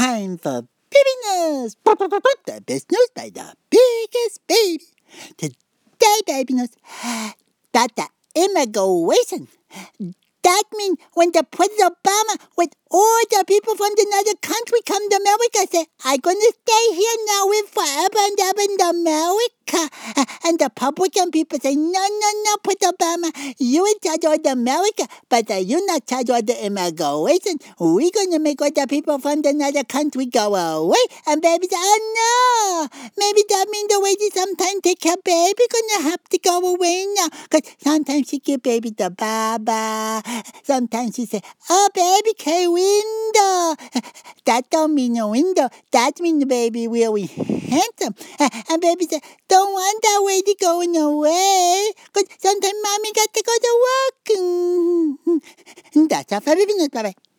time for baby news. The best news by the biggest baby. Today, baby news, ah, that the immigration. That means when the President Obama with all the people from another country come to America say, I'm gonna stay here now with forever and ever in America. And the Republican people say, no, no, no, President Obama, you in charge of the America, but uh, you're not charge of the immigration. We're gonna make all the people from another country go away. And baby say, oh no, maybe that means the way they sometimes take care baby gonna have to go away now. Cause sometimes she give baby the baba. Sometimes she say, oh baby, K window. That don't mean no window. That mean the baby will be handsome. And baby say, don't want that way to going away. Cause sometimes mommy got to go to work. That's all for baby news. Bye bye.